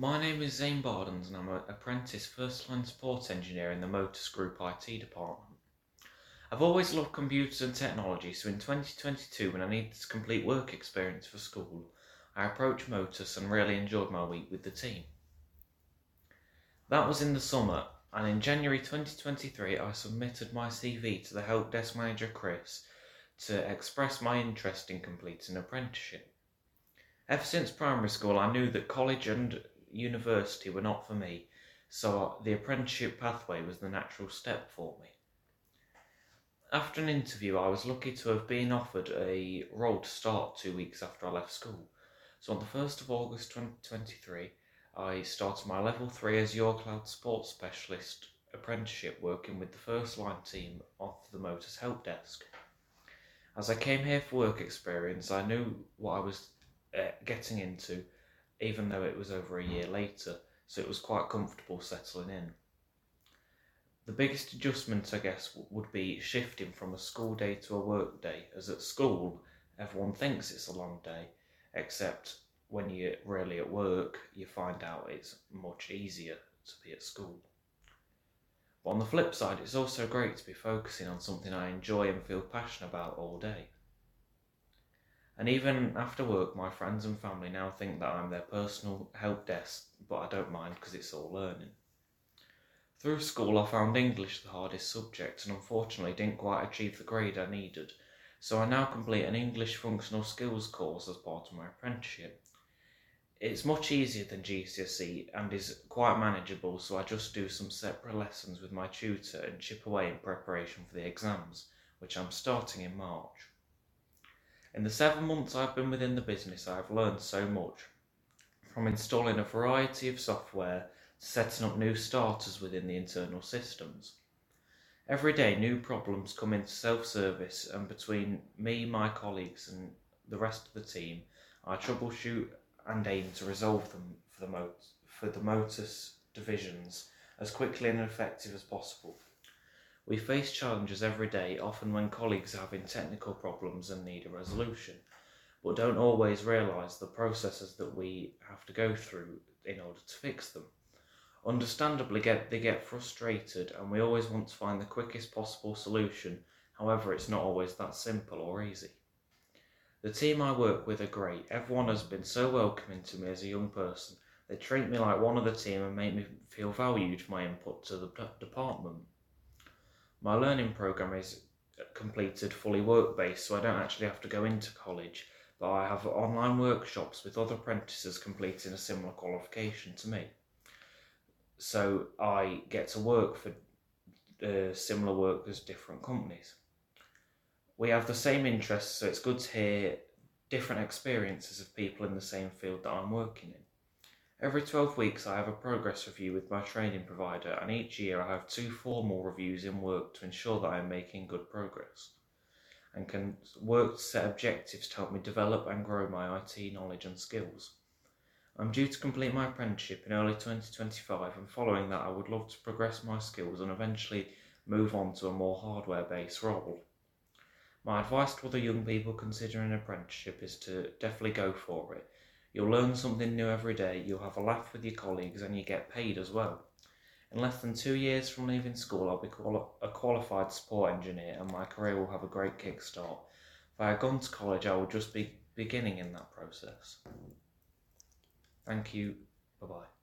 My name is Zane Bardens and I'm an apprentice first line support engineer in the Motus Group IT department. I've always loved computers and technology, so in 2022, when I needed to complete work experience for school, I approached Motus and really enjoyed my week with the team. That was in the summer, and in January 2023, I submitted my CV to the help desk manager Chris to express my interest in completing an apprenticeship. Ever since primary school, I knew that college and university were not for me, so the apprenticeship pathway was the natural step for me. After an interview, I was lucky to have been offered a role to start two weeks after I left school. So on the 1st of August 2023, I started my level 3 Azure Cloud Support Specialist apprenticeship working with the first line team of the Motus Help Desk. As I came here for work experience, I knew what I was uh, getting into, even though it was over a year later, so it was quite comfortable settling in. The biggest adjustment, I guess, would be shifting from a school day to a work day, as at school, everyone thinks it's a long day, except when you're really at work, you find out it's much easier to be at school. But on the flip side, it's also great to be focusing on something I enjoy and feel passionate about all day. And even after work, my friends and family now think that I'm their personal help desk, but I don't mind because it's all learning. Through school, I found English the hardest subject and unfortunately didn't quite achieve the grade I needed, so I now complete an English functional skills course as part of my apprenticeship. It's much easier than GCSE and is quite manageable, so I just do some separate lessons with my tutor and chip away in preparation for the exams, which I'm starting in March. In the seven months I've been within the business, I have learned so much. From installing a variety of software to setting up new starters within the internal systems. Every day, new problems come into self service, and between me, my colleagues, and the rest of the team, I troubleshoot and aim to resolve them for the, mot- for the Motus divisions as quickly and effective as possible. We face challenges every day, often when colleagues are having technical problems and need a resolution, but don't always realise the processes that we have to go through in order to fix them. Understandably, get, they get frustrated, and we always want to find the quickest possible solution. However, it's not always that simple or easy. The team I work with are great. Everyone has been so welcoming to me as a young person. They treat me like one of the team and make me feel valued for my input to the department. My learning program is completed fully work based, so I don't actually have to go into college, but I have online workshops with other apprentices completing a similar qualification to me. So I get to work for uh, similar work as different companies we have the same interests, so it's good to hear different experiences of people in the same field that I'm working in. Every 12 weeks, I have a progress review with my training provider, and each year I have two formal reviews in work to ensure that I am making good progress and can work to set objectives to help me develop and grow my IT knowledge and skills. I'm due to complete my apprenticeship in early 2025, and following that, I would love to progress my skills and eventually move on to a more hardware based role. My advice to other young people considering an apprenticeship is to definitely go for it. You'll learn something new every day, you'll have a laugh with your colleagues, and you get paid as well. In less than two years from leaving school, I'll be quali- a qualified support engineer and my career will have a great kickstart. If I had gone to college, I would just be beginning in that process. Thank you. Bye bye.